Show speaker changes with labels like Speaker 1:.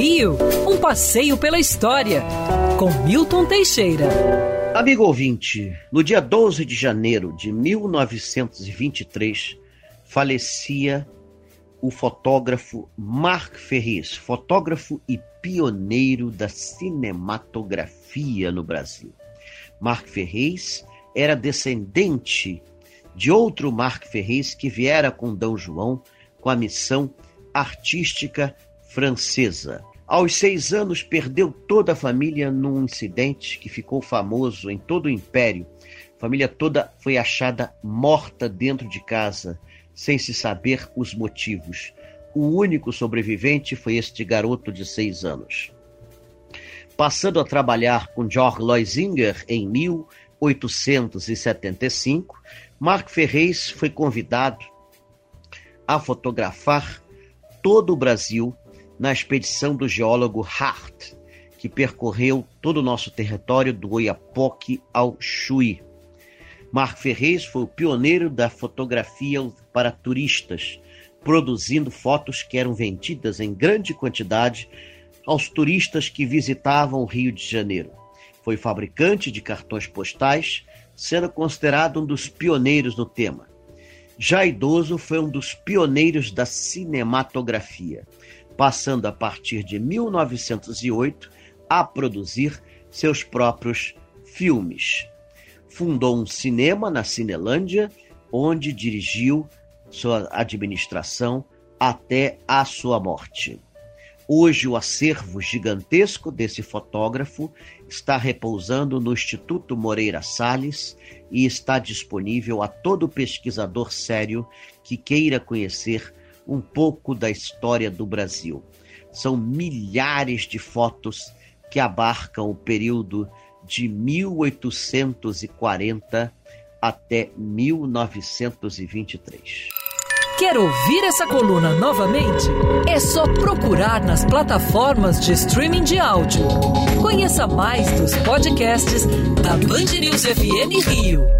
Speaker 1: Rio, um passeio pela história, com Milton Teixeira.
Speaker 2: Amigo ouvinte, no dia 12 de janeiro de 1923, falecia o fotógrafo Marc Ferris, fotógrafo e pioneiro da cinematografia no Brasil. Marc Ferris era descendente de outro Marc Ferris que viera com D. João com a missão artística francesa. Aos seis anos, perdeu toda a família num incidente que ficou famoso em todo o império. A família toda foi achada morta dentro de casa, sem se saber os motivos. O único sobrevivente foi este garoto de seis anos. Passando a trabalhar com George Loisinger em 1875, Marc Ferreis foi convidado a fotografar todo o Brasil na expedição do geólogo Hart, que percorreu todo o nosso território do Oiapoque ao Chuí. Marc Ferreis foi o pioneiro da fotografia para turistas, produzindo fotos que eram vendidas em grande quantidade aos turistas que visitavam o Rio de Janeiro. Foi fabricante de cartões postais, sendo considerado um dos pioneiros no tema. Já idoso, foi um dos pioneiros da cinematografia, passando a partir de 1908 a produzir seus próprios filmes. Fundou um cinema na Cinelândia, onde dirigiu sua administração até a sua morte. Hoje, o acervo gigantesco desse fotógrafo está repousando no Instituto Moreira Salles e está disponível a todo pesquisador sério que queira conhecer um pouco da história do Brasil. São milhares de fotos que abarcam o período de 1840 até 1923.
Speaker 1: Quer ouvir essa coluna novamente? É só procurar nas plataformas de streaming de áudio. Conheça mais dos podcasts da Band News FM Rio.